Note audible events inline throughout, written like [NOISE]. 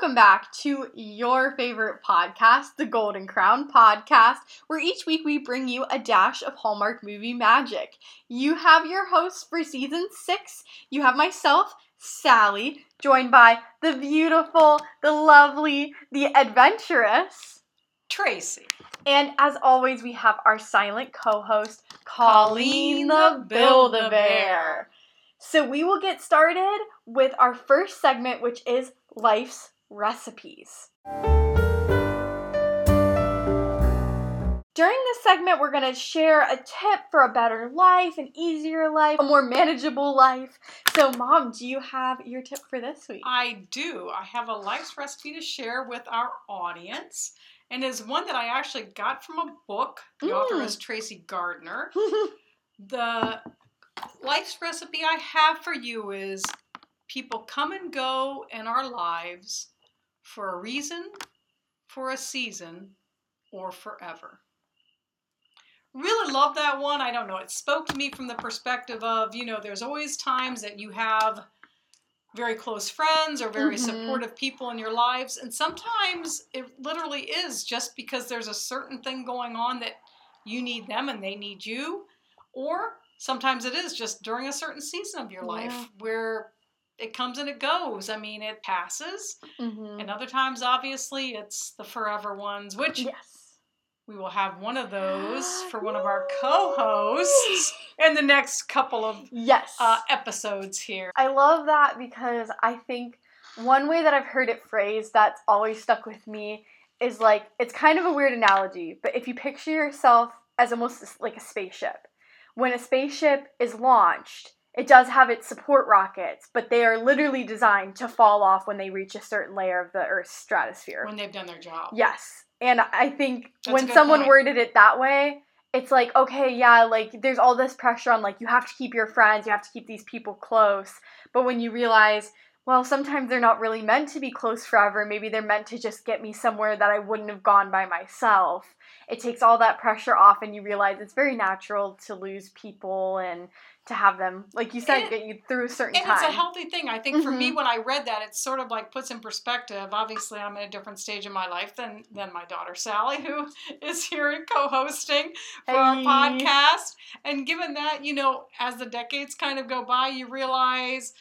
Welcome back to your favorite podcast, the Golden Crown Podcast, where each week we bring you a dash of Hallmark movie magic. You have your hosts for season six. You have myself, Sally, joined by the beautiful, the lovely, the adventurous, Tracey. and as always, we have our silent co host, Colleen the Build a Bear. So we will get started with our first segment, which is life's recipes. During this segment, we're going to share a tip for a better life, an easier life, a more manageable life. So, Mom, do you have your tip for this week? I do. I have a life's recipe to share with our audience, and is one that I actually got from a book. The author Mm. is Tracey Gardner. [LAUGHS] The life's recipe I have for you is people come and go in our lives for a reason, for a season, or forever. Really love that one. I don't know. It spoke to me from the perspective of, you know, there's always times that you have very close friends or very Mhm. supportive people in your lives. And sometimes it literally is just because there's a certain thing going on that you need them and they need you. Or sometimes it is just during a certain season of your life where it comes and it goes. I mean, it passes. Mhm. And other times, obviously, it's the forever ones, which Yes. we will have one of those [GASPS] for one of our co hosts [GASPS] in the next couple of Yes. uh, episodes here. I love that because I think one way that I've heard it phrased that's always stuck with me is like it's kind of a weird analogy, but if you picture yourself as almost like a spaceship, when a spaceship is launched, it does have its support rockets, but they are literally designed to fall off when they reach a certain layer of the Earth's stratosphere. When they've done their job. Yes. And I think That's when someone point. worded it that way, it's like, okay, yeah, like there's all this pressure on like you have to keep your friends, you have to keep these people close. But when you realize, well, sometimes they're not really meant to be close forever. Maybe they're meant to just get me somewhere that I wouldn't have gone by myself. It takes all that pressure off and you realize it's very natural to lose people and to have them, like you said, And- get you through a certain And time. it's a healthy thing. I think for Mm-hmm. me, when I read that, it sort of like puts in perspective. Obviously, I'm in a different stage in my life than than my daughter Sally, who [LAUGHS] is here co-hosting for our podcast. And given that, you know, as the decades kind of go by, you realize,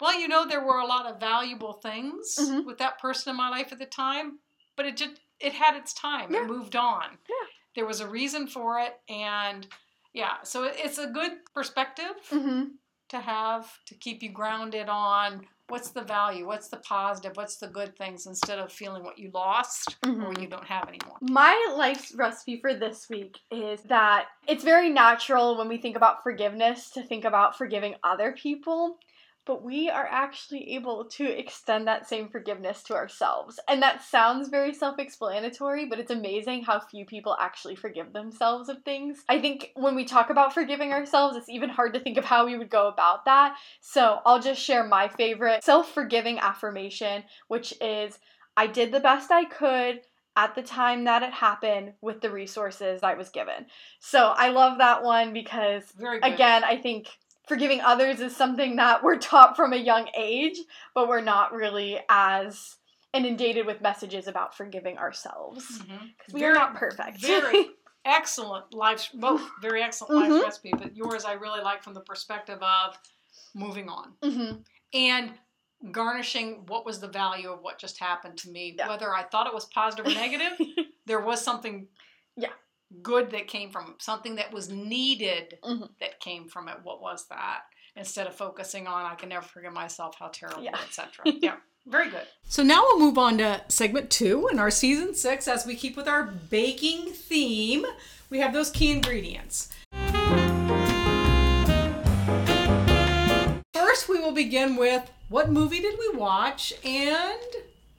well, you know, there were a lot of valuable things Mhm. with that person in my life at the time, but it just it had its time. Yeah. It moved on. Yeah. There was a reason for it, and yeah, so it's a good perspective hmm to have to keep you grounded on what's the value, what's the positive, what's the good things instead of feeling what you lost or Mhm. you don't have anymore. My life's recipe for this week is that it's very natural when we think about forgiveness to think about forgiving other people, but we are actually able to extend that same forgiveness to ourselves. And that sounds very self explanatory, but it's amazing how few people actually forgive themselves of things. I think when we talk about forgiving ourselves, it's even hard to think of how we would go about that. So I'll just share my favorite self forgiving affirmation, which is I did the best I could at the time that it happened with the resources I was given. So I love that one because, again, I think forgiving others is something that we're taught from a young age, but we're not really as inundated with messages about forgiving ourselves because we are not perfect. Very [LAUGHS] excellent life, both [LAUGHS] very excellent Mhm. life recipe, but yours I really like from the perspective of moving on hmm and garnishing what was the value of what just happened to me. Yeah. Whether I thought it was positive or negative, [LAUGHS] there was something Yeah. Good that came from something that was needed Mhm. that came from it. What was that? Instead of focusing on I can never forgive myself, how terrible, Yeah. etc. [LAUGHS] Yeah. Very good. So now we'll move on to segment two in our season six as we keep with our baking theme. We have those key ingredients. First, we will begin with what movie did we watch and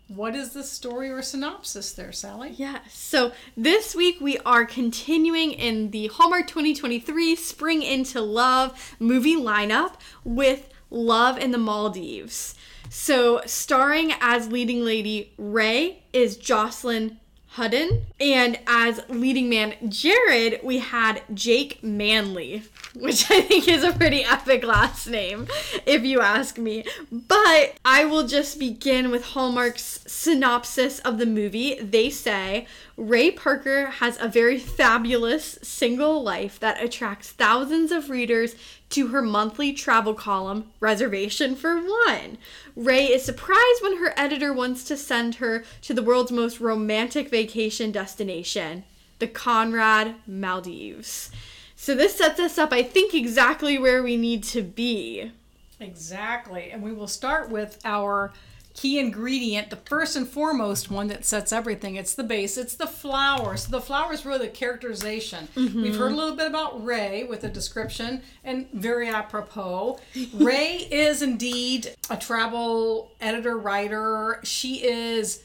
what is the story or synopsis there, Sally? Yes. So this week we are continuing in the Hallmark 2023 Spring into Love movie lineup with Love in the Maldives. So starring as leading lady Ray is Jocelyn Hudon, and as leading man Jared, we had Jake Manley. Which I think is a pretty epic last name, if you ask me. But I will just begin with Hallmark's synopsis of the movie. They say Ray Parker has a very fabulous single life that attracts thousands of readers to her monthly travel column, Reservation for One. Ray is surprised when her editor wants to send her to the world's most romantic vacation destination, the Conrad Maldives. So this sets us up, I think, exactly where we need to be. Exactly. And we will start with our key ingredient, the first and foremost one that sets everything. It's the base, it's the flour. So the flour is really the characterization. Mm-hmm. We've heard a little bit about Ray with a description, and very apropos. [LAUGHS] Ray is indeed a travel editor, writer. She is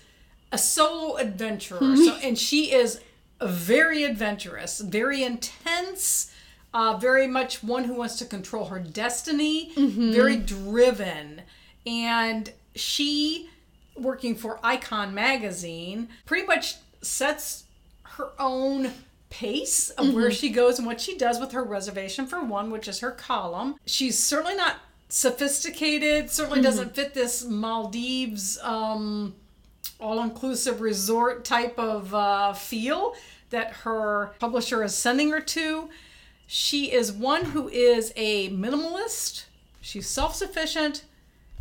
a solo adventurer. Mm-hmm. So, and she is very adventurous, very intense. Uh, very much one who wants to control her destiny, mm-hmm. very driven. And she, working for Icon magazine, pretty much sets her own pace of mm-hmm. where she goes and what she does with her reservation for one, which is her column. She's certainly not sophisticated, certainly mm-hmm. doesn't fit this Maldives um, all inclusive resort type of uh, feel that her publisher is sending her to. She is one who is a minimalist, she's self sufficient,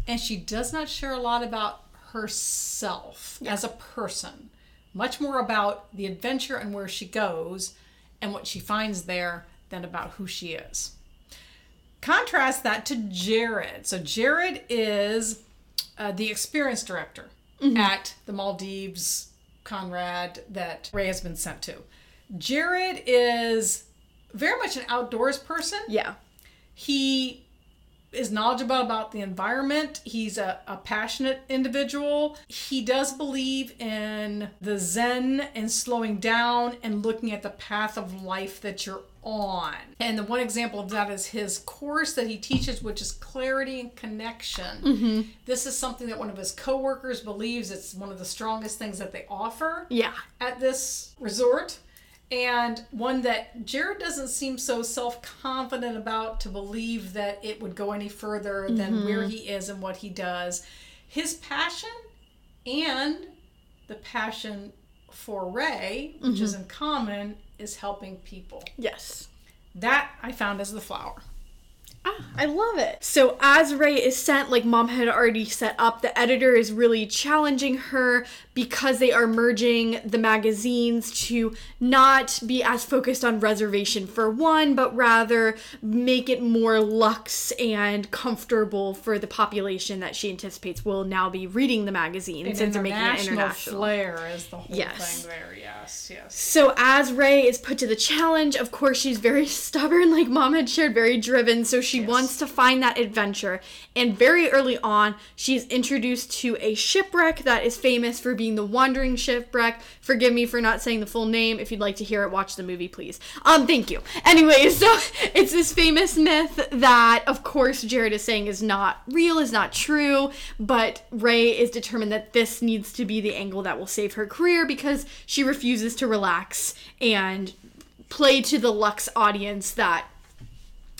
and she does not share a lot about herself yeah. as a person, much more about the adventure and where she goes and what she finds there than about who she is. Contrast that to Jared. So, Jared is uh, the experience director mm-hmm. at the Maldives Conrad that Ray has been sent to. Jared is very much an outdoors person. Yeah. He is knowledgeable about the environment. He's a, a passionate individual. He does believe in the Zen and slowing down and looking at the path of life that you're on. And the one example of that is his course that he teaches, which is clarity and connection. Mm-hmm. This is something that one of his coworkers believes it's one of the strongest things that they offer yeah. at this resort and one that Jared doesn't seem so self confident about to believe that it would go any further than mm-hmm. where he is and what he does. His passion and the passion for Ray, which mm-hmm. is in common, is helping people. Yes. That I found as the flour. Ah, I love it. So as Ray is sent, like mom had already set up, the editor is really challenging her because they are merging the magazines to not be as focused on reservation for one, but rather make it more luxe and comfortable for the population that she anticipates will now be reading the magazine An since they're making it international. flair is the whole yes. thing there. Yes, yes. So as Ray is put to the challenge, of course she's very [LAUGHS] stubborn, like mom had shared, very driven. So she yes. wants to find that adventure. And very early on, she's introduced to a shipwreck that is famous for being the Wandering Shipwreck. Forgive me for not saying the full name. If you'd like to hear it, watch the movie, please. Um, thank you. Anyway, [LAUGHS] so it's this famous myth that, of course, Jared is saying is not real, is not true, but Ray is determined that this needs to be the angle that will save her career because she refuses to relax and play to the luxe audience that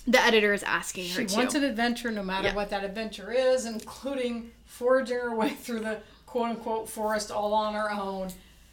the editor is asking her she wants an adventure no matter yeah. what that adventure is, including forging her way through the quote unquote forest all on her own.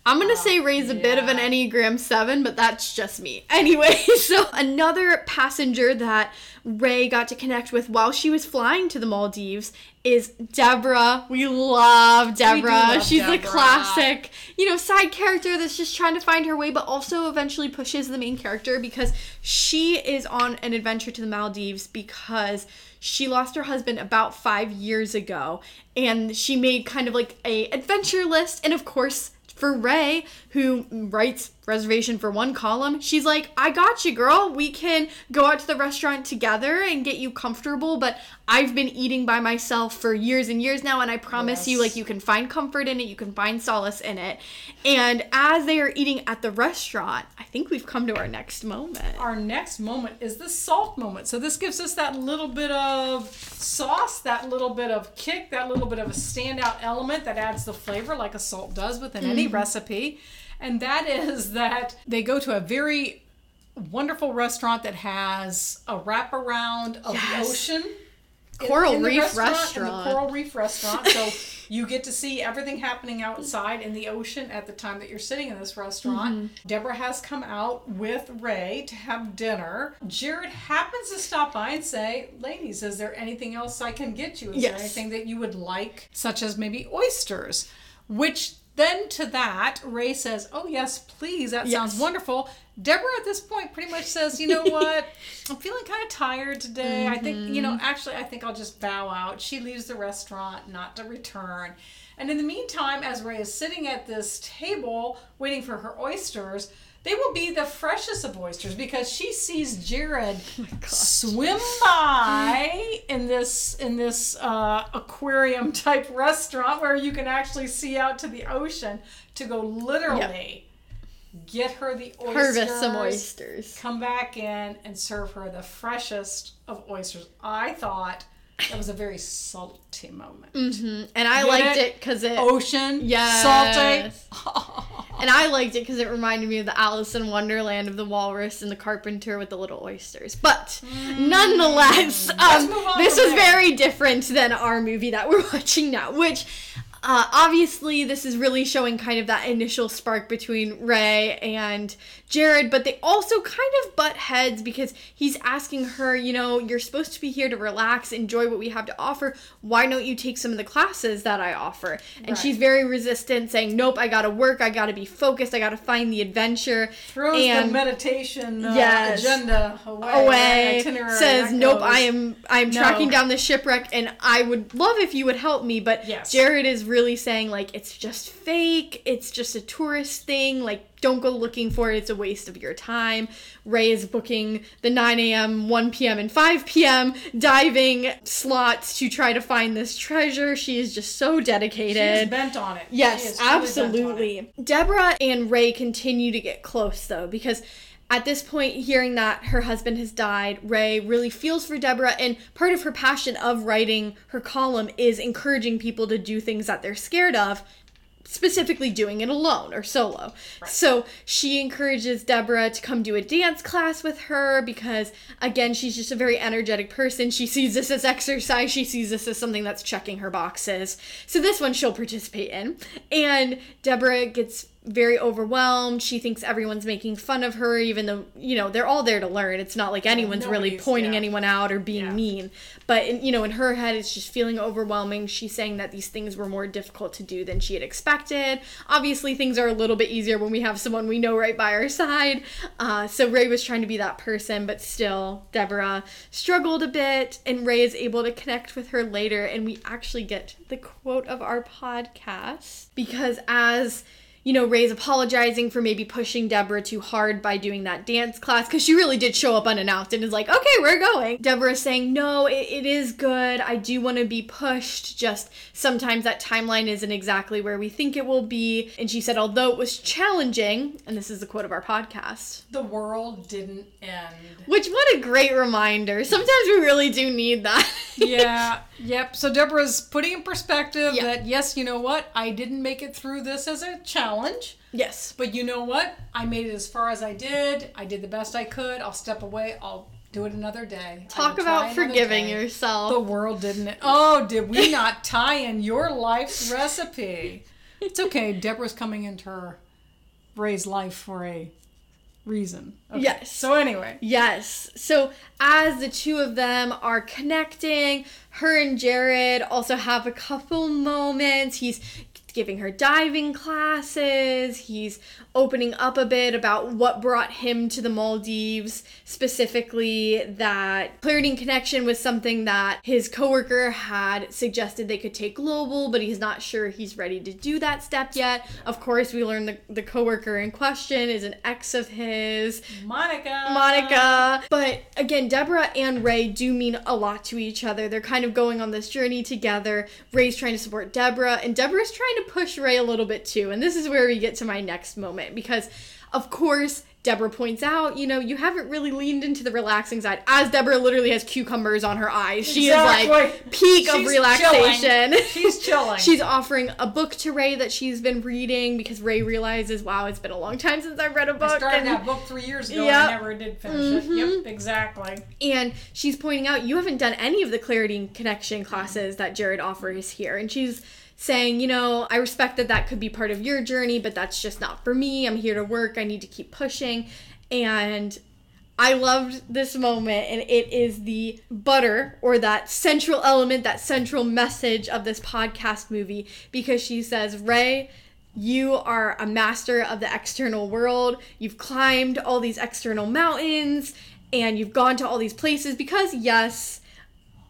I'm gonna uh, say Ray's a yeah. bit of an Enneagram 7, but that's just me. [LAUGHS] Anyway, so another passenger that Ray got to connect with while she was flying to the Maldives is Deborah. We love Deborah. Love She's Deborah. the classic, you know, side character that's just trying to find her way, but also eventually pushes the main character because she is on an adventure to the Maldives because she lost her husband about five years ago and she made kind of like a adventure list and of course for Ray, who writes reservation for one column, she's like, I got you, girl. We can go out to the restaurant together and get you comfortable, but I've been eating by myself for years and years now, and I promise yes. you, like, you can find comfort in it, you can find solace in it. And as they are eating at the restaurant, I think we've come to our next moment. Our next moment is the salt moment. So this gives us that little bit of sauce, that little bit of kick, that little bit of a standout element that adds the flavor like a salt does within mm-hmm. any recipe. And that is that they go to a very wonderful restaurant that has a wraparound of Yes. the ocean. in- Coral in the Reef In the restaurant. Coral Reef restaurant. So [LAUGHS] you get to see everything happening outside in the ocean at the time that you're sitting in this restaurant. Mm-hmm. Deborah has come out with Ray to have dinner. Jared happens to stop by and say, Ladies, is there anything else I can get you? Is there anything that you would like, such as maybe oysters? Which then to that, Ray says, Oh, yes, please. That sounds wonderful. Deborah at this point pretty much says, You know what? [LAUGHS] I'm feeling kind of tired today. I think, you know, mm-hmm. actually, I think I'll just bow out. She leaves the restaurant not to return. And in the meantime, as Ray is sitting at this table waiting for her oysters, they will be the freshest of oysters because she sees Jared [LAUGHS] swim by in this in this uh, aquarium type restaurant where you can actually see out to the ocean to go literally get her the oysters, Harvest some oysters. come back in and serve her the freshest of oysters. I thought that was a very salty moment. hmm And I Get liked it? because it. Ocean, yeah, salty. [LAUGHS] And I liked it because it reminded me of the Alice in Wonderland of the walrus and the carpenter with the little oysters. But nonetheless, Mm. Let's um, this was there. very different than our movie that we're [LAUGHS] watching now, which. Uh, obviously, this is really showing kind of that initial spark between Ray and Jared, but they also kind of butt heads because he's asking her, you know, you're supposed to be here to relax, enjoy what we have to offer. Why don't you take some of the classes that I offer? And Right. she's very resistant, saying, Nope, I gotta work, I gotta be focused, I gotta find the adventure. Throws and the meditation uh, Yes. agenda away. away says nope i am i am No. tracking down the shipwreck and i would love if you would help me but Yes. jared is really saying like it's just fake it's just a tourist thing like don't go looking for it it's a waste of your time ray is booking the 9 a.m 1 p.m and 5 p.m diving slots to try to find this treasure she is just so dedicated bent on it. Yes, is truly it. absolutely. Deborah and Ray continue to get close though, because at this point, hearing that her husband has died, Ray really feels for Deborah, and part of her passion of writing her column is encouraging people to do things that they're scared of. Specifically, doing it alone or solo. So she encourages Deborah to come do a dance class with her because, again, she's just a very energetic person. She sees this as exercise, she sees this as something that's checking her boxes. So, this one she'll participate in. And Deborah gets very overwhelmed. She thinks everyone's making fun of her, even though, you know, they're all there to learn. It's not like anyone's really pointing yeah. anyone out or being Yeah. mean. But, in, you know, in her head, it's just feeling overwhelming. She's saying that these things were more difficult to do than she had expected. Obviously, things are a little bit easier when we have someone we know right by our side. Uh, so Ray was trying to be that person, but still, Deborah struggled a bit, and Ray is able to connect with her later. And we actually get the quote of our podcast because as you know, Ray's apologizing for maybe pushing Deborah too hard by doing that dance class because she really did show up unannounced and is like, okay, we're going. Deborah's saying, no, it, it is good. I do want to be pushed. Just sometimes that timeline isn't exactly where we think it will be. And she said, although it was challenging, and this is the quote of our podcast, The world didn't end. which what a great reminder. Sometimes we really do need that. [LAUGHS] yeah, yep. So Deborah's putting in perspective Yeah. that yes, you know what? I didn't make it through this as a challenge, yes. but you know what? I made it as far as I did. I did the best I could. I'll step away. I'll do it another day. Talk about forgiving day. yourself. The world didn't. It? Oh, did we [LAUGHS] not tie in your life's recipe? It's okay. Deborah's coming into her Ray's life for a reason. Okay. Yes. So anyway, Yes. So as the two of them are connecting, her and Jared also have a couple moments. He's giving her diving classes. He's opening up a bit about what brought him to the Maldives, specifically that Clarity Connection was something that his coworker had suggested they could take global, but he's not sure he's ready to do that step yet. Of course, we learn the, the coworker in question is an ex of his. Monica. Monica. But again, Deborah and Ray do mean a lot to each other. They're kind of going on this journey together. Ray's trying to support Deborah, and Deborah's trying to push Ray a little bit too. And this is where we get to my next moment because, of course, Deborah points out, you know, you haven't really leaned into the relaxing side. As Deborah literally has cucumbers on her eyes. She is like peak of relaxation. chilling. She's [LAUGHS] chilling. She's offering a book to Ray that she's been reading because Ray realizes, wow, it's been a long time since I've read a book. I started and- that book three years ago Yep. and I never did finish Mhm. it. Yep, exactly. And she's pointing out, you haven't done any of the clarity and connection classes that Jared offers here. And she's saying, you know, I respect that that could be part of your journey, but that's just not for me. I'm here to work. I need to keep pushing. And I loved this moment, and it is the butter or that central element, that central message of this podcast movie because she says, Ray, you are a master of the external world. You've climbed all these external mountains and you've gone to all these places because, yes,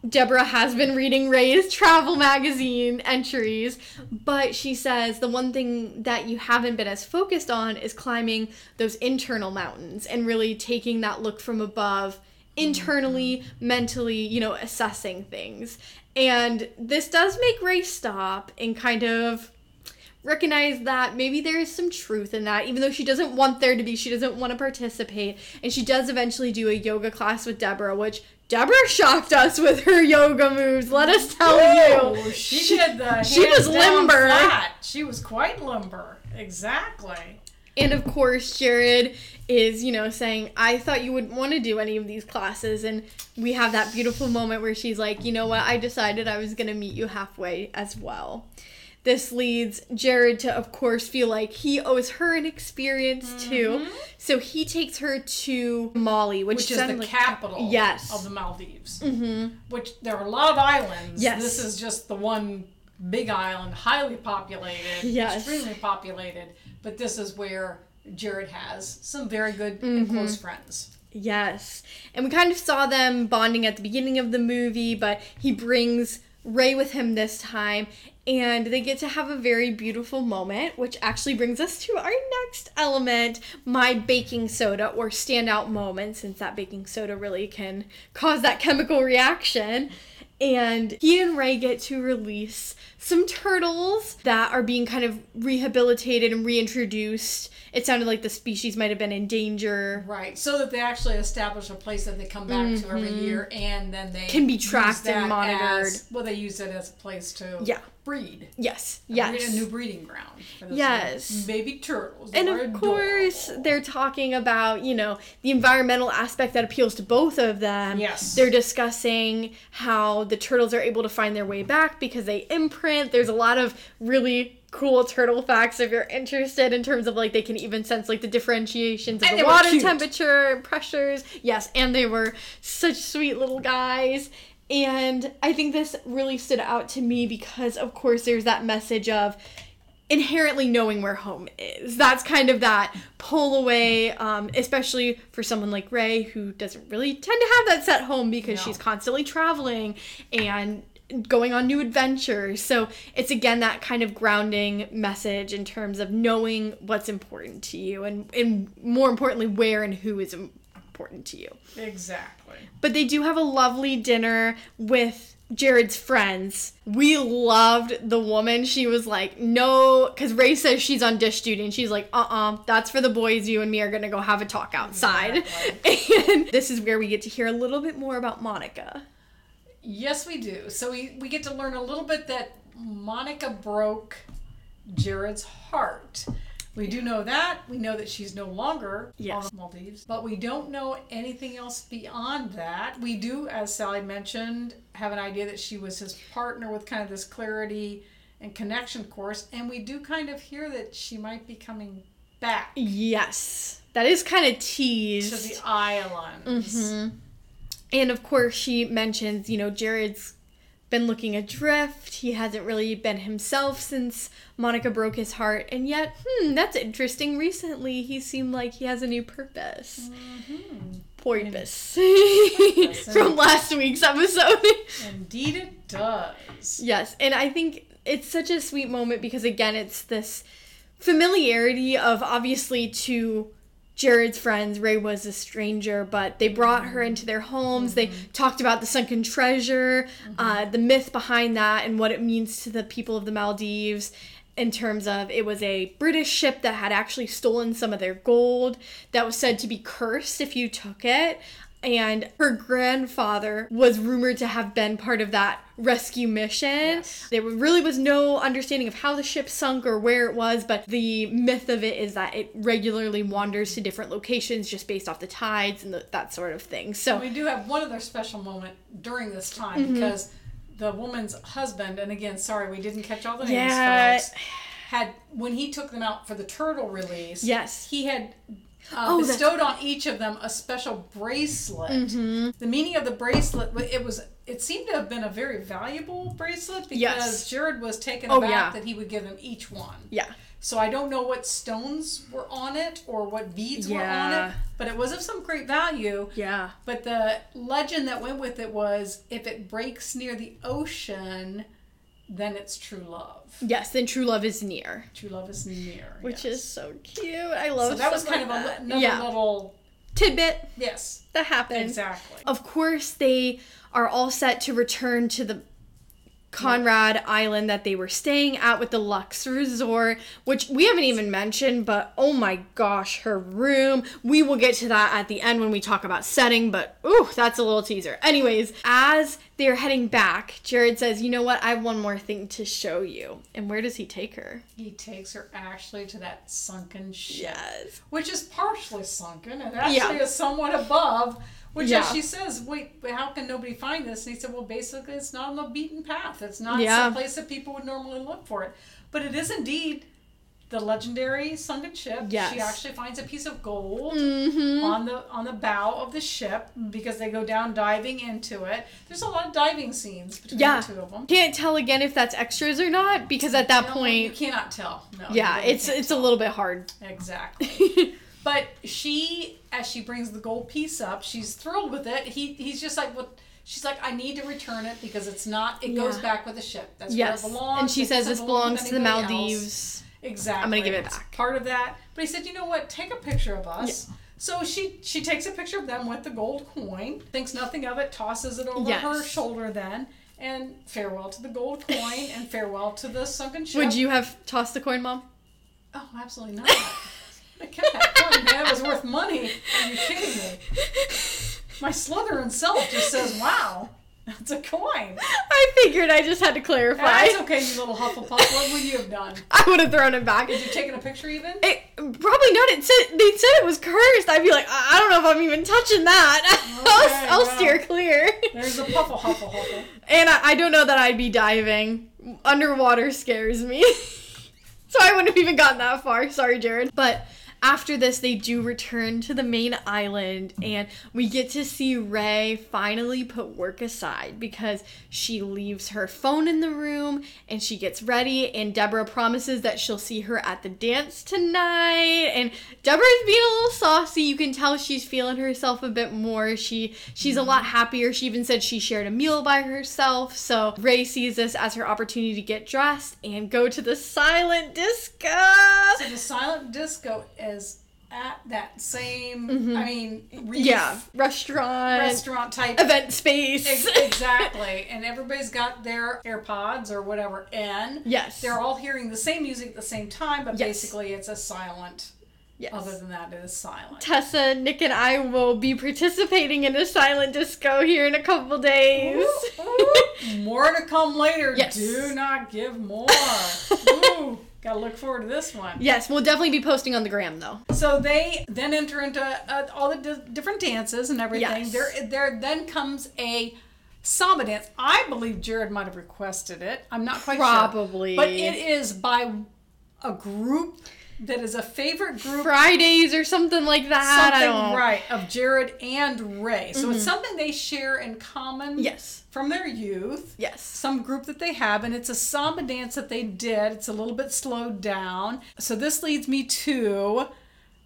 Deborah has been reading Ray's travel magazine entries, but she says the one thing that you haven't been as focused on is climbing those internal mountains and really taking that look from above internally, mentally, you know, assessing things. And this does make Ray stop and kind of recognize that maybe there is some truth in that, even though she doesn't want there to be, she doesn't want to participate. And she does eventually do a yoga class with Deborah, which Deborah shocked us with her yoga moves. Let us tell you. Ooh, she, did the she was limber. flat. She was quite limber. Exactly. And of course, Jared is, you know, saying, I thought you wouldn't want to do any of these classes. And we have that beautiful moment where she's like, you know what? I decided I was going to meet you halfway as well. This leads Jared to, of course, feel like he owes her an experience too. So he takes her to Molly, which, Which is the like- capital Yes. of the Maldives. Mhm. Which there are a lot of islands. Yes. This is just the one big island, highly populated, Yes. extremely populated. But this is where Jared has some very good Mm-hmm. and close friends. Yes. And we kind of saw them bonding at the beginning of the movie, but he brings Ray with him this time, and they get to have a very beautiful moment, which actually brings us to our next element my baking soda or standout moment, since that baking soda really can cause that chemical reaction. And he and Ray get to release some turtles that are being kind of rehabilitated and reintroduced. It sounded like the species might have been in danger. Right. So that they actually establish a place that they come back to every year and then they Mm-hmm. Can be tracked and monitored. as- well, they use it as a place to Yeah. breed. Yes, yes. A new breeding ground. For those Yes. baby turtles. and of course, adorable. they're talking about, you know, the environmental aspect that appeals to both of them. Yes. They're discussing how the turtles are able to find their way back because they imprint. There's a lot of really cool turtle facts if you're interested in terms of like they can even sense like the differentiations of And the water temperature and pressures. Yes, and they were such sweet little guys. And I think this really stood out to me because of course there's that message of inherently knowing where home is. That's kind of that pull away, um, especially for someone like Ray who doesn't really tend to have that set home because No. she's constantly traveling and going on new adventures. So it's again that kind of grounding message in terms of knowing what's important to you and, and more importantly, where and who is important to you. Exactly. But they do have a lovely dinner with Jared's friends. We loved the woman. She was like, no, because Ray says she's on dish duty, and she's like, uh uh that's for the boys. You and me are gonna go have a talk outside. [LAUGHS] and this is where we get to hear a little bit more about Monica. Yes, we do. So we, we get to learn a little bit that Monica broke Jared's heart. We do know that. We know that she's no longer Yes. on the Maldives, but we don't know anything else beyond that. We do, as Sally mentioned, have an idea that she was his partner with kind of this clarity and connection course, and we do kind of hear that she might be coming back Yes, that is kind of teased to the islands. Mhm. And of course, she mentions, you know, Jared's been looking adrift. He hasn't really been himself since Monica broke his heart. And yet, hmm, that's interesting. Recently, he seemed like he has a new purpose. Mhm. Porpoise. [LAUGHS] From last week's episode. Indeed, it does. yes, and I think it's such a sweet moment because, again, it's this familiarity of obviously to Jared's friends. Ray was a stranger, but they brought her into their homes. They talked about the sunken treasure, uh, the myth behind that, and what it means to the people of the Maldives. in terms of it was a British ship that had actually stolen some of their gold that was said to be cursed if you took it. And her grandfather was rumored to have been part of that rescue mission. Yes. There really was no understanding of how the ship sunk or where it was, but the myth of it is that it regularly wanders to different locations just based off the tides and the, that sort of thing. So, we do have one other special moment during this time Mm-hmm. because the woman's husband, and again, sorry we didn't catch all the names, Yeah. folks, had when he took them out for the turtle release. yes. he had uh, Oh, bestowed on each of them a special bracelet. Mm-hmm. The meaning of the bracelet, it was, it seemed to have been a very valuable bracelet because Yes. Jared was taken Oh, aback yeah. that he would give them each one. Yeah. So I don't know what stones were on it or what beads were on it, but it was of some great value. Yeah. But the legend that went with it was if it breaks near the ocean, then it's true love. Yes, then true love is near, True love is near. which yes. is so cute. I love so that was kind of like a, that. another yeah. little tidbit yes, that happened. exactly. Of course, they are all set to return to the Conrad Island that they were staying at with the luxe Resort, which we haven't even mentioned, but oh my gosh, her room. We will get to that at the end when we talk about setting, but ooh, that's a little teaser. Anyways, as they're heading back, Jared says, You know what? I have one more thing to show you. And where does he take her? He takes her actually to that sunken ship, Yes. which is partially sunken and actually Yeah. is somewhat above. Which, Yeah. as she says, wait, how can nobody find this? And he said, well, basically, it's not on the beaten path. It's not Yeah. some place that people would normally look for it. But it is indeed the legendary sunken ship. Yes. She actually finds a piece of gold Mm-hmm. on the on the bow of the ship because they go down diving into it. There's a lot of diving scenes between Yeah. the two of them. Can't tell again if that's extras or not because at that No, you cannot tell. No, yeah, really it's it's a little bit hard. exactly. [LAUGHS] But she, as she brings the gold piece up, she's thrilled with it. He, he's just like, what? She's like, I need to return it because it's not. It goes back with the ship. That's yes, where it belongs. and she It says this belongs to the anybody else." Maldives. Exactly. I'm gonna give it It's back. Part of that. But he said, you know what? Take a picture of us. So she she takes a picture of them with the gold coin, thinks nothing of it, tosses it over Yes. her shoulder then, and farewell to the gold coin and farewell to the sunken ship. Would you have tossed the coin, mom? Oh, absolutely not. [LAUGHS] I kept that coin, man. Was worth money. Are you kidding me? My Slytherin self just says, wow, that's a coin. I figured I just had to clarify. That's okay, you little Hufflepuff. What would you have done? [LAUGHS] I would have thrown it back. Did you taken a picture even? It, probably not. It said they said it was cursed. I'd be like, I I don't know if I'm even touching that. [LAUGHS] Okay, I'll, I'll well. steer clear. There's a puffle, huffle, huffle. And I, I don't know that I'd be diving. Underwater scares me. [LAUGHS] so I wouldn't have even gotten that far. Sorry, Jared. But after this, they do return to the main island, and we get to see Ray finally put work aside because she leaves her phone in the room and she gets ready. And Deborah promises that she'll see her at the dance tonight. And Deborah's being a little saucy. You can tell she's feeling herself a bit more. She she's a lot happier. She even said she shared a meal by herself. So Ray sees this as her opportunity to get dressed and go to the silent disco. So the silent disco is at that same, I mean, reef, Mm-hmm. Yeah, restaurant, restaurant type. event space. Ex- [LAUGHS] exactly. And everybody's got their AirPods or whatever in. yes. They're all hearing the same music at the same time, but Yes. basically it's a silent. Yes. Other than that, it is silent. Tessa, Nick, and I will be participating in a silent disco here in a couple days. Ooh, ooh. [LAUGHS] More to come later. Yes. Do not give more. Ooh, gotta look forward to this one. yes, we'll definitely be posting on the gram though. So they then enter into uh, all the di- different dances and everything. Yes. There, there then comes a samba dance. I believe Jared might have requested it. I'm not quite sure. Probably. But it is by a group that is a favorite group. Fridays or something like that. I Something don't. Mm-hmm. right of Jared and Ray. So it's something they share in common Yes. from their youth. Yes. Some group that they have, and it's a samba dance that they did. It's a little bit slowed down. So this leads me to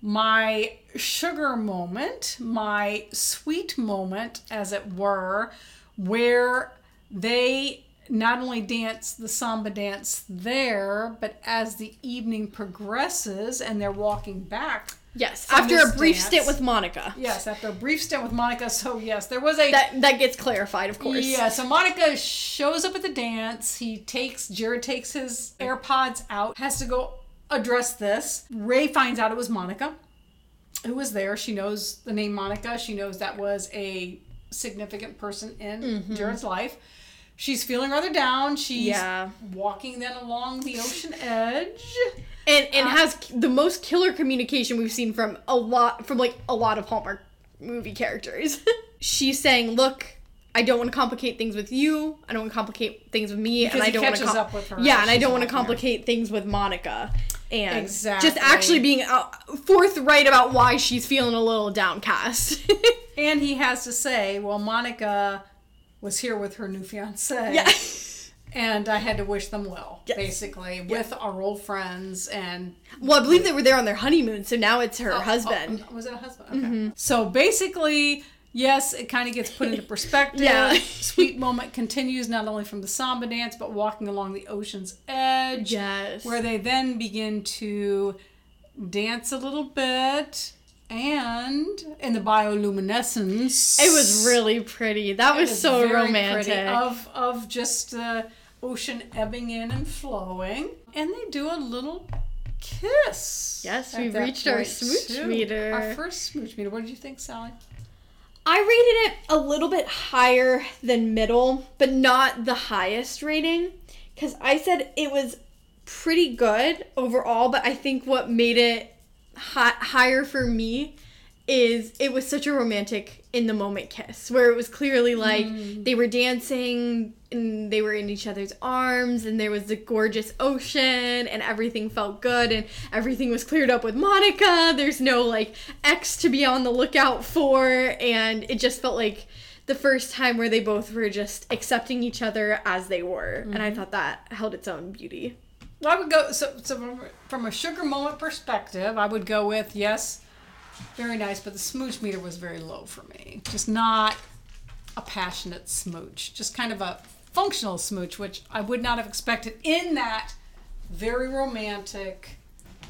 my sugar moment, my sweet moment, as it were, where they not only dance the samba dance there, but as the evening progresses and they're walking back Yes, after a brief dance. stint with Monica. Yes, after a brief stint with Monica. So yes, there was a That that gets clarified, of course. Yeah, so Monica shows up at the dance. He takes Jared takes his AirPods out, has to go address this. Ray finds out it was Monica who was there. She knows the name Monica. She knows that was a significant person in Mm-hmm. Jared's life. She's feeling rather down. She's Yeah. walking then along the ocean edge. and and Uh, has the most killer communication we've seen from a lot from like a lot of Hallmark movie characters. [LAUGHS] She's saying, "Look, I don't want to complicate things with you. I don't want to complicate things with me, Because and I don't want to catches up with her Yeah, and I don't want to her. complicate things with Monica." And Exactly. just actually being out, forthright about why she's feeling a little downcast. [LAUGHS] And he has to say, well, Monica was here with her new fiance. yeah. and I had to wish them well, Yes. basically, with our old friends and Well, I believe they were there on their honeymoon, so now it's her Oh, oh husband. oh, was it a husband? Okay. Mm-hmm. So basically, yes, it kind of gets put into [LAUGHS] perspective. Yeah. Sweet moment continues not only from the samba dance, but walking along the ocean's edge, yes. where they then begin to dance a little bit. And in the bioluminescence, it was really pretty. That It was, so romantic. of of just the ocean ebbing in and flowing, and they do a little kiss. Yes, we've reached our smooch too. meter. Our first smooch meter. What did you think, Sally? I rated it a little bit higher than middle, but not the highest rating. Because I said it was pretty good overall, but I think what made it hi- higher for me is it was such a romantic in the moment kiss where it was clearly like mm. they were dancing and they were in each other's arms and there was the gorgeous ocean and everything felt good and everything was cleared up with Monica. There's no like X to be on the lookout for and it just felt like the first time where they both were just accepting each other as they were and I mm-hmm. thought that held its own beauty. Well, I would go so so from, from a sugar moment perspective, I would go with yes, very nice, but the smooch meter was very low for me. Just not a passionate smooch, just kind of a functional smooch, which I would not have expected in that very romantic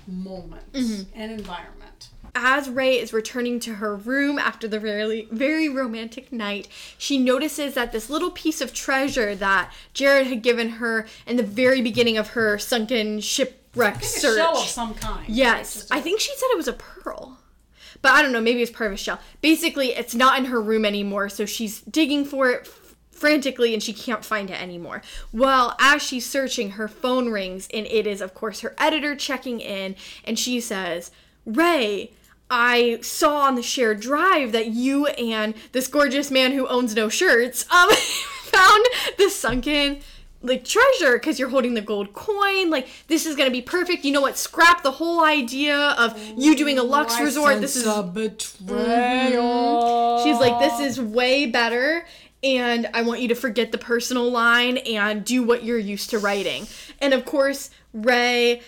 moment mm-hmm. and environment. As Ray is returning to her room after the very very romantic night, she notices that this little piece of treasure that Jared had given her in the very beginning of her sunken shipwreck search. a shell of some kind. Yes, I think she said it was a pearl. But I don't know, maybe it's part of a shell. Basically, it's not in her room anymore, so she's digging for it f- frantically and she can't find it anymore. Well, as she's searching, her phone rings and it is, of course, her editor checking in and she says, Ray, I saw on the shared drive that you and this gorgeous man who owns no shirts um [LAUGHS] found the sunken like treasure because you're holding the gold coin. Like this is gonna be perfect. You know what? Scrap the whole idea of you doing a luxe I resort. This is a betrayal. She's like, this is way better. And I want you to forget the personal line and do what you're used to writing. And of course, Ray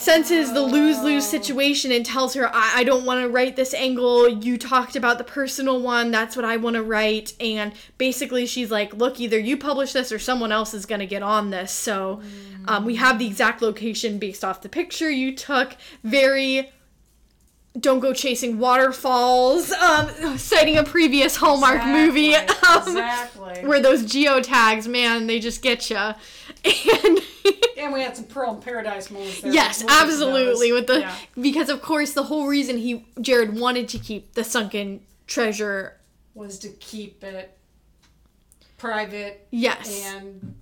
senses the lose lose situation and tells her, I, I don't want to write this angle. You talked about the personal one. That's what I want to write. And basically, she's like, look, either you publish this or someone else is going to get on this. So um, we have the exact location based off the picture you took. Very don't go chasing waterfalls, um, citing a previous Hallmark Exactly, movie [LAUGHS] um, exactly. where those geotags, man, they just get you. And [LAUGHS] And we had some Pearl in Paradise moments there. yes, We'll absolutely, with the Yeah. because of course the whole reason he Jared wanted to keep the sunken treasure. was to keep it private Yes. and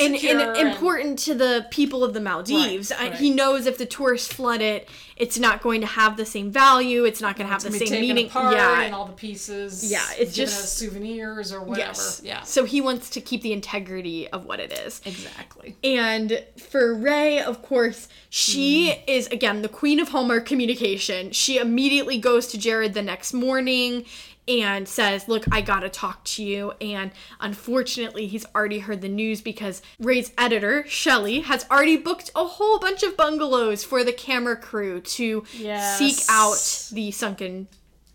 and, secure and important to the people of the Maldives. Right, I, right. He knows if the tourists flood it, it's not going to have the same value. It's not going to have the same meaning. yeah, and all the pieces. Yeah, it's just- souvenirs or whatever. yes. Yeah, So he wants to keep the integrity of what it is. exactly. And for Ray, of course, she Mm. is again the queen of Hallmark communication. She immediately goes to Jared the next morning and says, Look, I gotta talk to you. And unfortunately, he's already heard the news because Ray's editor, Shelly, has already booked a whole bunch of bungalows for the camera crew to Yes. seek out the sunken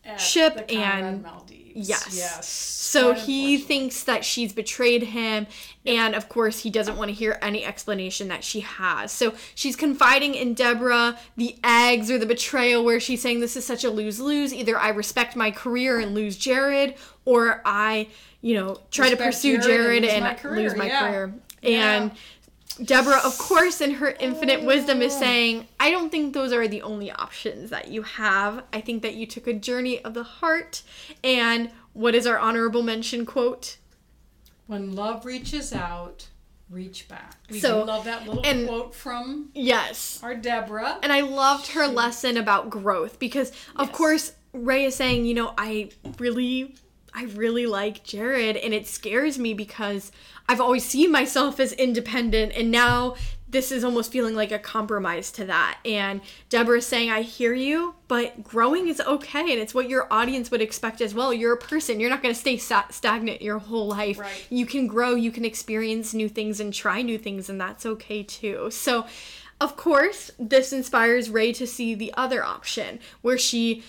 At ship the and Maldives. yes. Yes. So Quite he thinks that she's betrayed him, and of course, he doesn't want to hear any explanation that she has. So she's confiding in Deborah the eggs or the betrayal, where she's saying this is such a lose lose. Either I respect my career and lose Jared, or I, you know, try to pursue Jared Jared and lose and my career, lose my yeah. career. Yeah. And Deborah, of course, in her infinite wisdom, is saying, I don't think those are the only options that you have. I think that you took a journey of the heart. And what is our honorable mention quote? When love reaches out, reach back. We So, do love that little and- quote from Yes. our Deborah. And I loved her lesson about growth because, of Yes. course, Ray is saying, you know, I really, I really like Jared, and it scares me because I've always seen myself as independent, and now this is almost feeling like a compromise to that. And Deborah's saying, I hear you, but growing is okay, and it's what your audience would expect as well. You're a person, you're not going to stay sta- stagnant your whole life. Right. You can grow, you can experience new things and try new things, and that's okay too. So, of course, this inspires Ray to see the other option where she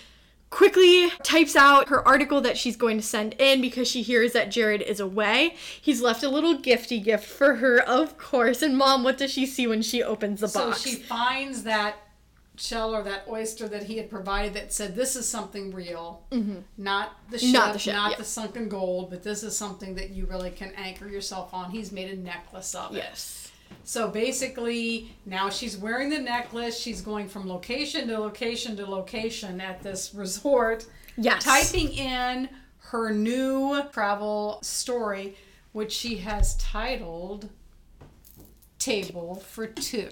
quickly types out her article that she's going to send in because she hears that Jared is away. He's left a little gifty gift for her, of course. And mom, what does she see when she opens the box? So she finds that shell or that oyster that he had provided that said, "This is something real, not the ship, Mm-hmm. Not not the the, sunken gold, but this is something that you really can anchor yourself on." He's made a necklace of it. yes. So basically, now she's wearing the necklace. She's going from location to location to location at this resort, Yes. typing in her new travel story, which she has titled Table for Two.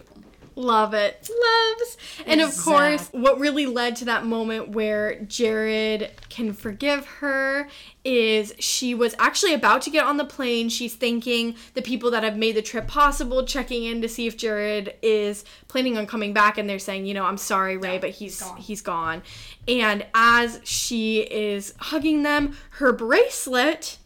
Love it. Loves. And of course, what really led to that moment where Jared can forgive her is she was actually about to get on the plane. She's thanking the people that have made the trip possible, checking in to see if Jared is planning on coming back and they're saying, "You know, I'm sorry, Ray, but he's gone. he's gone." And as she is hugging them, her bracelet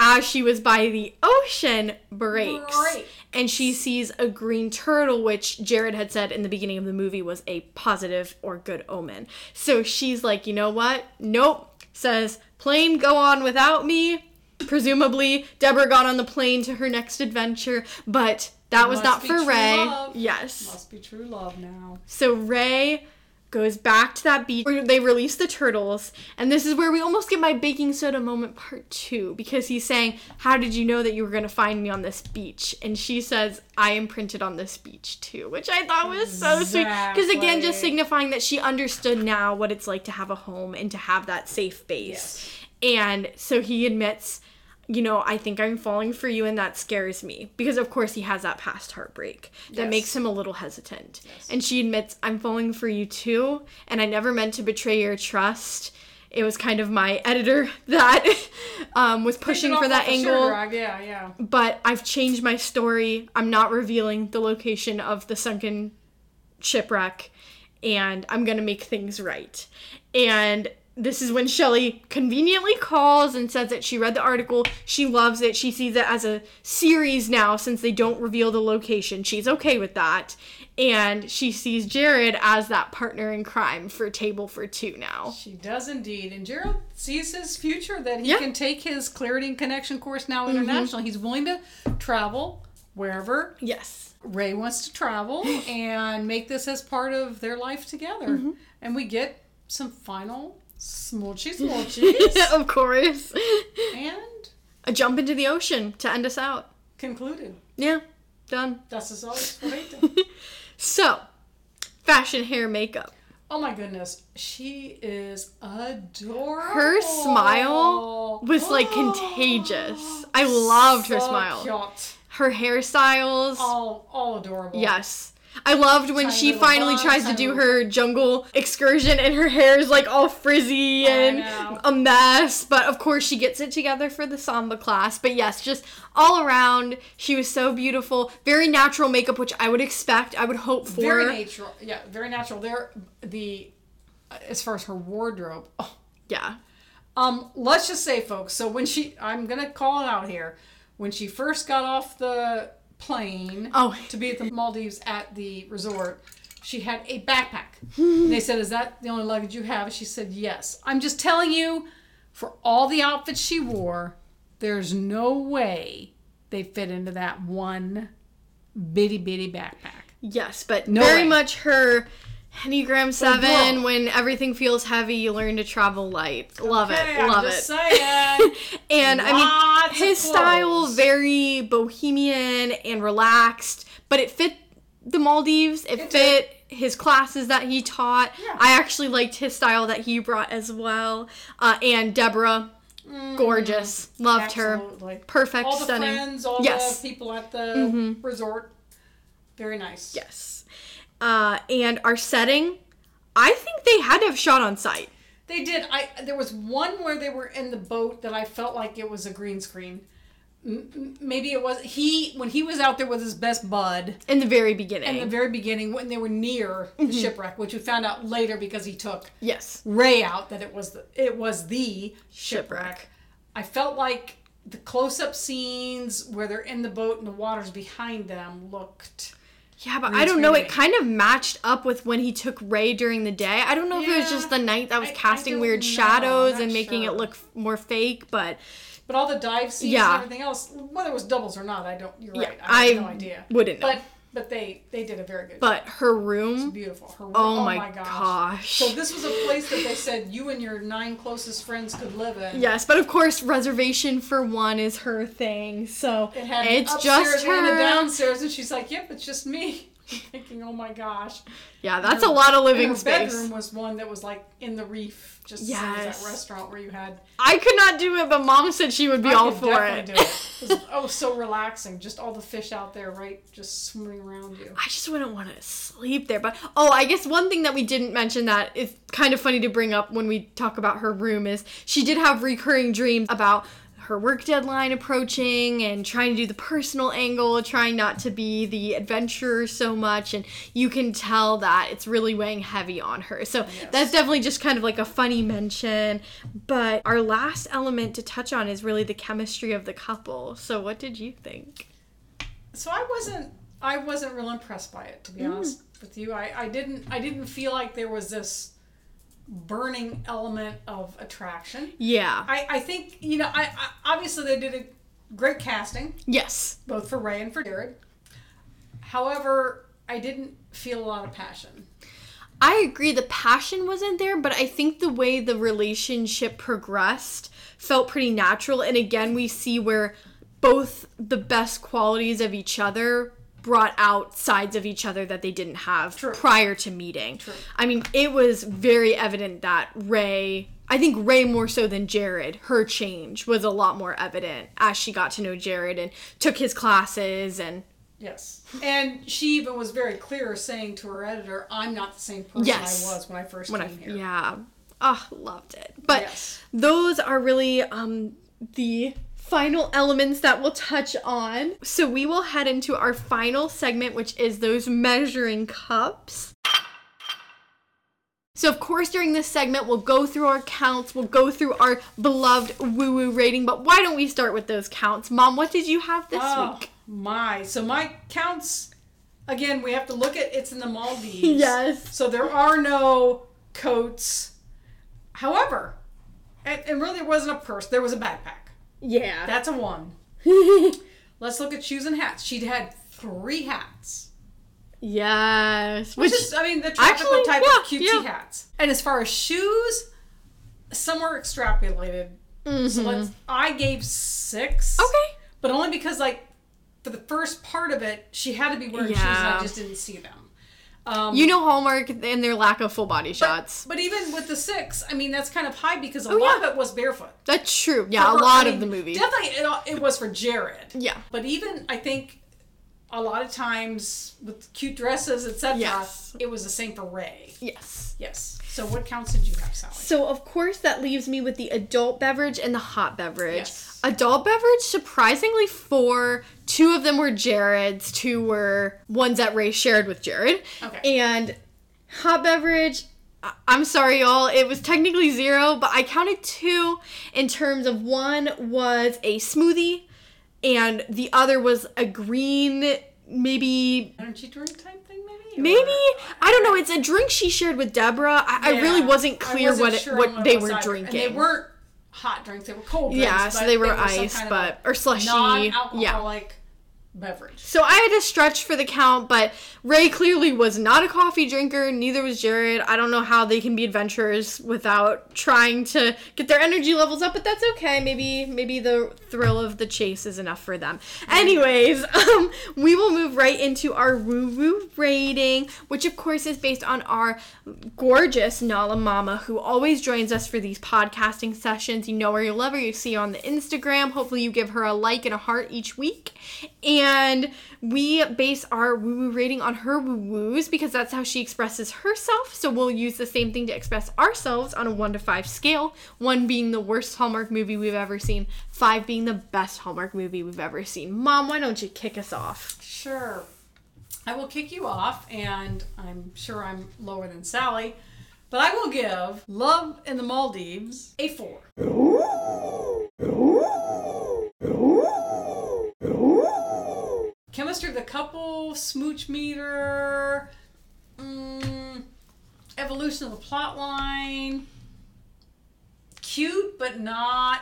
as she was by the ocean breaks. Break. and she sees a green turtle which jared had said in the beginning of the movie was a positive or good omen. So she's like you know what? Nope. Says plane go on without me. Presumably deborah got on the plane to her next adventure but that was not for ray. love. yes. Must be true love now. so Ray goes back to that beach where they release the turtles, and this is where we almost get my baking soda moment part two because he's saying, "How did you know that you were going to find me on this beach?" And she says, "I am printed on this beach too," which I thought was so sweet because again, just signifying that she understood now what it's like to have a home and to have that safe base. Yes. And so he admits, you know, I think I'm falling for you and that scares me. Because of course he has that past heartbreak that Yes. makes him a little hesitant. And she admits, I'm falling for you too, and I never meant to betray your trust. It was kind of my editor [LAUGHS] that um, was pushing for that angle Yeah, yeah. but I've changed my story. I'm not revealing the location of the sunken shipwreck, and I'm gonna make things right. And this is when Shelley conveniently calls and says that she read the article. She loves it. She sees it as a series now since they don't reveal the location. She's okay with that. And she sees Jared as that partner in crime for Table for Two now. She does indeed. And Jared sees his future that he Yeah. Mm-hmm. can take his Clarity and Connection course now international. He's willing to travel wherever Yes. Ray wants to travel [LAUGHS] and make this as part of their life together. Mm-hmm. And we get some final smoochy [LAUGHS] smoochies of course. and A jump into the ocean to end us out. concluded. Yeah, done. Das ist alles für heute. So, fashion, hair, makeup. Oh my goodness, she is adorable. Her smile was like [GASPS] contagious. I loved her smile. Cute. Her hairstyles. All, all adorable. Yes. I loved when Tiny she finally tries to do her jungle excursion and her hair is like all frizzy and a mess. But of course, she gets it together for the samba class. But yes, just all around, she was so beautiful. Very natural makeup, which I would expect, I would hope for. Very natural. Yeah, very natural. There, the as far as her wardrobe. Oh, Yeah. Um, let's just say, folks. So when she, I'm gonna call it out here. When she first got off the plane Oh. to be at the Maldives at the resort, she had a backpack. and they said, Is that the only luggage you have? She said, Yes. I'm just telling you, for all the outfits she wore, there's no way they fit into that one bitty bitty backpack. Yes, but No very way. much her Enneagram 7 girl. when everything feels heavy, you learn to travel light. Love Okay, it. I'm Love it. [LAUGHS] and I mean, his style very bohemian and relaxed, but it fit the Maldives. It, It fit his classes that he taught. Yeah. I actually liked his style that he brought as well. Uh, and Deborah, gorgeous, loved her, Mm, perfect, All the stunning. friends, all Yes. the people at the Mhm. resort. Very nice. Yes. Uh, and our setting, I think they had to have shot on site. They did. I there was one where they were in the boat that I felt like it was a green screen. M- Maybe it was he when he was out there with his best bud In the very beginning. in the very beginning when they were near the Mm-hmm. shipwreck, which we found out later because he took yes. Ray out that it was the it was the shipwreck. Shipwreck. I felt like the close-up scenes where they're in the boat and the water's behind them looked Yeah, but I don't know. It kind of matched up with when he took Ray during the day. I don't know if it was just the night that was I- I casting don't weird know. shadows and making it look more fake, but But all the dive scenes Yeah. and everything else, whether it was doubles or not, I don't. You're yeah, right. I have I no idea. wouldn't know. But but they they did a very good. But her job. room, beautiful. Her oh room, oh, my, gosh. So this was a place that they said you and your nine closest friends could live in. yes, but of course, reservation for one is her thing. So It had it's upstairs just and a downstairs, and she's like, "Yep, it's just me." [LAUGHS] Thinking, "Oh my gosh." Yeah, that's Her- a lot of living her space. bedroom was one that was like in the reef, just Yes. that restaurant where you had. I could not do it, but mom said she would be I all for definitely it. do it. It was, [LAUGHS] oh, so relaxing. Just all the fish out there, right, just swimming around you. I just wouldn't want to sleep there. But oh, I guess one thing that we didn't mention that is kind of funny to bring up when we talk about her room is she did have recurring dreams about her work deadline approaching and trying to do the personal angle, trying not to be the adventurer so much. And you can tell that it's really weighing heavy on her. So Yes. that's definitely just kind of like a funny mention. But our last element to touch on is really the chemistry of the couple. So what did you think? so I wasn't I wasn't real impressed by it to be Mm. honest with you. I, I didn't I didn't feel like there was this burning element of attraction. Yeah. I, I think you know I, I obviously they did a great casting Yes. both for Ray and for Jared. However, I didn't feel a lot of passion. I agree the passion wasn't there, but I think the way the relationship progressed felt pretty natural. And again, we see where both the best qualities of each other brought out sides of each other that they didn't have True. prior to meeting. True. I mean, it was very evident that Ray, I think Ray more so than Jared, her change was a lot more evident as she got to know Jared and took his classes and Yes. And she even was very clear saying to her editor, I'm not the same person Yes. I was when I first when I came here. yeah, ah, loved it. But Yes. those are really um the final elements that we'll touch on. So we will head into our final segment, which is those measuring cups. So, of course, during this segment, we'll go through our counts, we'll go through our beloved woo woo rating, but why don't we start with those counts? Mom, what did you have this Oh, week? my. So my counts, again, we have to look at it's in the Maldives. [LAUGHS] Yes. So there are no coats. However, and, and really there wasn't a purse, there was a backpack. Yeah. That's a one. [LAUGHS] Let's look at shoes and hats. She had three hats. yes. Which, Which, is, I mean, the tropical Actually, type yeah, of cutesy yeah. hats. And as far as shoes, some were extrapolated. So Mhm. let's, I gave six. Okay. But only because, like, for the first part of it, she had to be wearing shoes and I just didn't see them. Um, You know Hallmark and their lack of full body shots. but even with the six, I mean, that's kind of high because a Oh, lot yeah. of it was barefoot. That's true. Yeah, a her, lot I of the movie. Definitely, it, it was for Jared. Yeah. But even, I think, a lot of times with cute dresses, etc., Yes. it was the same for Ray. Yes. Yes. So what counts did you have, Sally? So of course that leaves me with the adult beverage and the hot beverage. Yes. Adult beverage, surprisingly, four. Two of them were Jared's. Two were ones that Ray shared with Jared. Okay. And hot beverage, I- I'm sorry, y'all. It was technically zero, but I counted two in terms of one was a smoothie, and the other was a green maybe Energy drink type maybe. I don't know. It's a drink she shared with Deborah. I, I really wasn't clear wasn't what it, sure what they were drinking. And they weren't hot drinks; they were cold drinks. yeah, so they were some ice, kind but or slushy. Yeah. Beverage. So I had to stretch for the count, but Ray clearly was not a coffee drinker, neither was Jared. I don't know how they can be adventurers without trying to get their energy levels up, but that's okay. Maybe maybe the thrill of the chase is enough for them. Anyways, [LAUGHS] um, we will move right into our woo woo rating, which of course is based on our gorgeous Nala Mama, who always joins us for these podcasting sessions. You know her, you love her, you see her on the Instagram. Hopefully, you give her a like and a heart each week. And we base our woo woo rating on her woo woos because that's how she expresses herself. So we'll use the same thing to express ourselves on a one to five scale. One being the worst Hallmark movie we've ever seen, five being the best Hallmark movie we've ever seen. Mom, why don't you kick us off? Sure. I will kick you off, and I'm sure I'm lower than Sally, but I will give Love in the Maldives a four. Chemistry of the couple, smooch meter, mm, evolution of the plot line, cute but not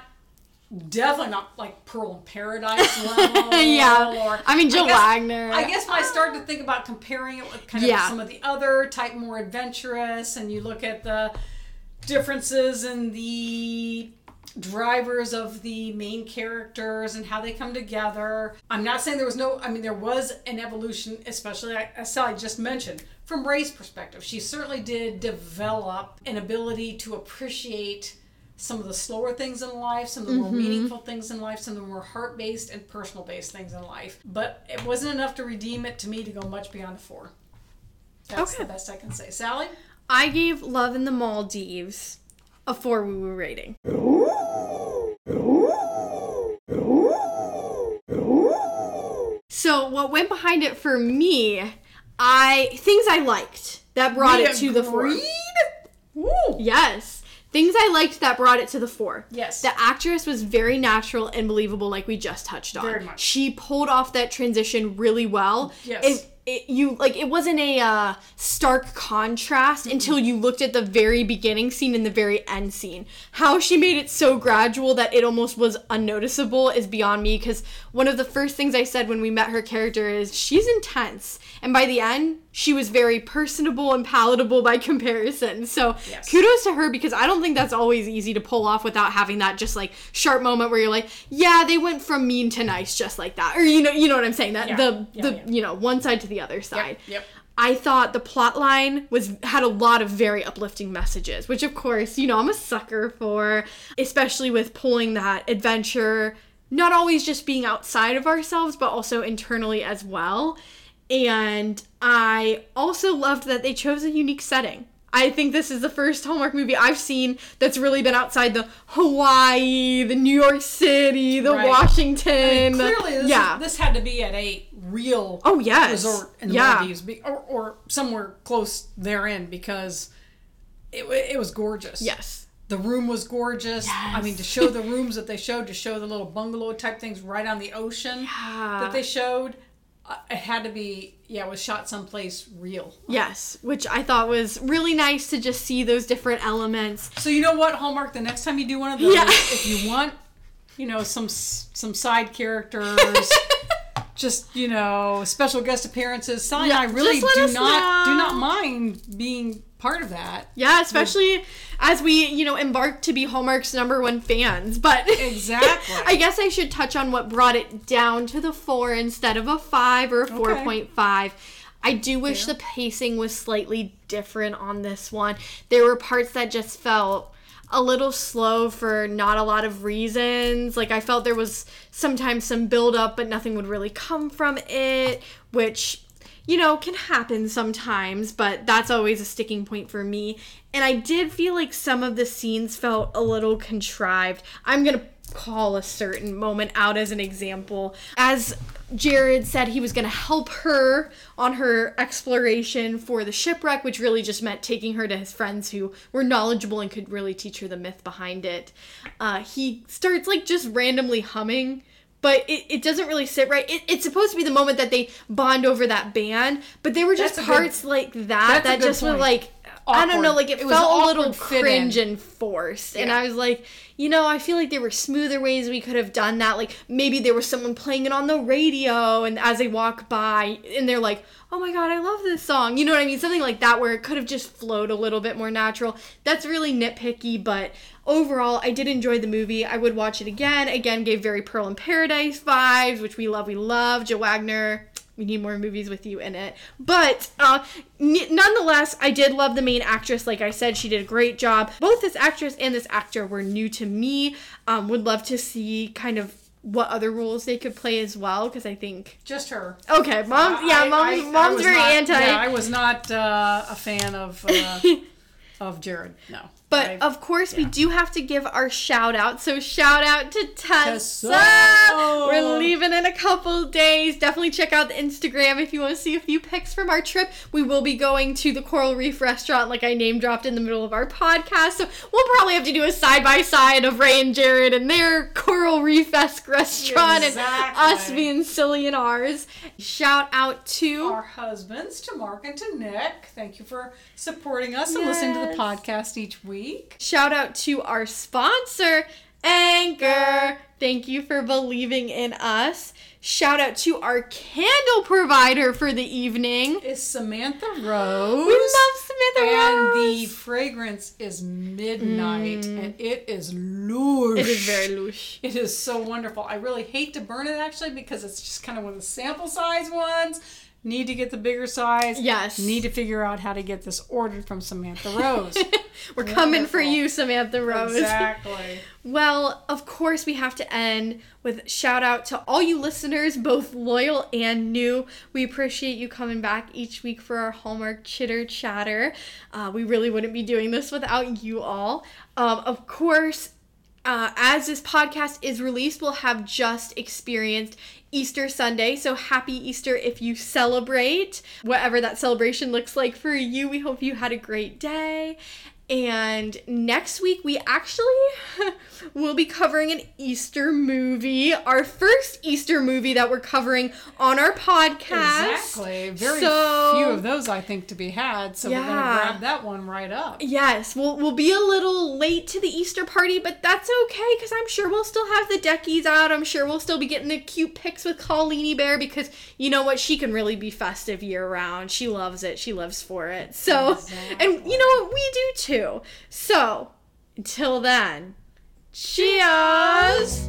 definitely not like Pearl in Paradise [LAUGHS] level. Yeah. or I mean, Jill guess- Wagner. I guess when I started to think about comparing it with kind of Yeah. some of the other type more adventurous, and you look at the differences in the drivers of the main characters and how they come together. I'm not saying there was no, I mean, there was an evolution, especially as Sally just mentioned, from Ray's perspective. She certainly did develop an ability to appreciate some of the slower things in life, some of the more mm-hmm. meaningful things in life, some of the more heart based and personal based things in life. But it wasn't enough to redeem it to me to go much beyond a four. That's Okay. the best I can say. Sally? I gave Love in the Maldives a four woo woo rating. So what went behind it for me, I things I liked that brought it to the four. Agreed? Woo! Yes. Things I liked that brought it to the four. Yes. The actress was very natural and believable, like we just touched on. Very much. She pulled off that transition really well. Yes. It, it, you like it wasn't a uh, stark contrast until you looked at the very beginning scene and the very end scene. How she made it so gradual that it almost was unnoticeable is beyond me. Because one of the first things I said when we met her character is she's intense, and by the end she was very personable and palatable by comparison. So Yes. kudos to her because I don't think that's always easy to pull off without having that just like sharp moment where you're like, yeah, they went from mean to nice just like that, or you know, you know what I'm saying? That Yeah. the Yeah, the yeah. you know one side to the other side. Yep. I thought the plot line was had a lot of very uplifting messages, which of course, you know, I'm a sucker for, especially with pulling that adventure, not always just being outside of ourselves, but also internally as well. And I also loved that they chose a unique setting. I think this is the first Hallmark movie I've seen that's really been outside the Hawaii, the New York City, the Right. Washington. the- Clearly, this, yeah. this had to be at a real oh yes. resort in the yeah. Maldives, or, or somewhere close therein, because it, it was gorgeous. Yes. The room was gorgeous. Yes. I mean, to show the rooms that they showed, to show the little bungalow type things right on the ocean that they showed, it had to be, yeah, it was shot someplace real. Yes, which I thought was really nice to just see those different elements. So you know what, Hallmark? The next time you do one of those, Yeah. if you want, you know, some some side characters, [LAUGHS] just you know, special guest appearances. Sally Yeah, I really do not do not mind being part of that. Yeah, especially as we, you know, embark to be Hallmark's number one fans. But Exactly. [LAUGHS] I guess I should touch on what brought it down to the four instead of a five or a 4.5. I do wish Fair. the pacing was slightly different on this one. There were parts that just felt a little slow for not a lot of reasons. Like I felt there was sometimes some build up but nothing would really come from it, which you know, can happen sometimes, but that's always a sticking point for me. And I did feel like some of the scenes felt a little contrived. I'm going to call a certain moment out as an example. As Jared said he was going to help her on her exploration for the shipwreck, which really just meant taking her to his friends who were knowledgeable and could really teach her the myth behind it. Uh, he starts like just randomly humming but it, it doesn't really sit right. It, it's supposed to be the moment that they bond over that band, but there were just That's a good- parts like that that just were point. Like I don't know, like it, It felt a little in. cringe and forced. And I was like, you know, I feel like there were smoother ways we could have done that. Like maybe there was someone playing it on the radio and as they walk by and they're like, "Oh my god, I love this song." You know what I mean? Something like that where it could have just flowed a little bit more natural. That's really nitpicky, but overall, I did enjoy the movie. I would watch it again. Again, gave very Pearl in Paradise vibes, which we love. We love Jill Wagner. We need more movies with you in it. But uh, n- nonetheless, I did love the main actress. Like I said, she did a great job. Both this actress and this actor were new to me. Um, would love to see kind of what other roles they could play as well because I think Just her. okay, mom, yeah, I- mom's I- I mom's was very not- anti. Yeah, I was not uh, a fan of uh, [LAUGHS] of Jared. No. But I- of course, we do have to give our shout out. So shout out to Tessa. Tessa! We're leaving in a couple days. Definitely check out the Instagram if you want to see a few pics from our trip. We will be going to the Coral Reef restaurant, like I name dropped in the middle of our podcast. So we'll probably have to do a side by side of Ray and Jared and their Coral Reef esque restaurant and us being silly in ours. Shout out to our husbands, to Mark and to Nick. Thank you for supporting us and listening to the podcast each week. Shout out to our sponsor, Anchor. Thank you for believing in us. Shout out to our candle provider for the evening. Is Samantha Rose. We love Samantha and Rose. the fragrance is midnight mm. and it is lush. it is very louche. It is so wonderful. I really hate to burn it actually because it's just kind of one of the sample size ones. Need to get the bigger size. Yes. Need to figure out how to get this ordered from Samantha Rose. [LAUGHS] We're coming for you, Samantha Rose. exactly. [LAUGHS] Well, of course, we have to end with shout out to all you listeners, both loyal and new. We appreciate you coming back each week for our Hallmark chitter chatter. Uh, we really wouldn't be doing this without you all. Um, of course, uh, as this podcast is released, we'll have just experienced Easter Sunday. So happy Easter if you celebrate, whatever that celebration looks like for you. We hope you had a great day. And next week, we actually [LAUGHS] will be covering an Easter movie, our first Easter movie that we're covering on our podcast. Exactly. Very So- few of those I think to be had, so we're gonna grab that one right up. Yes, we'll, we'll be a little late to the Easter party, but that's okay because I'm sure we'll still have the deckies out. I'm sure we'll still be getting the cute pics with Colleeny Bear because you know what? She can really be festive year round. She loves it. She lives for it. So, and you know what? We do too. So, until then, cheers!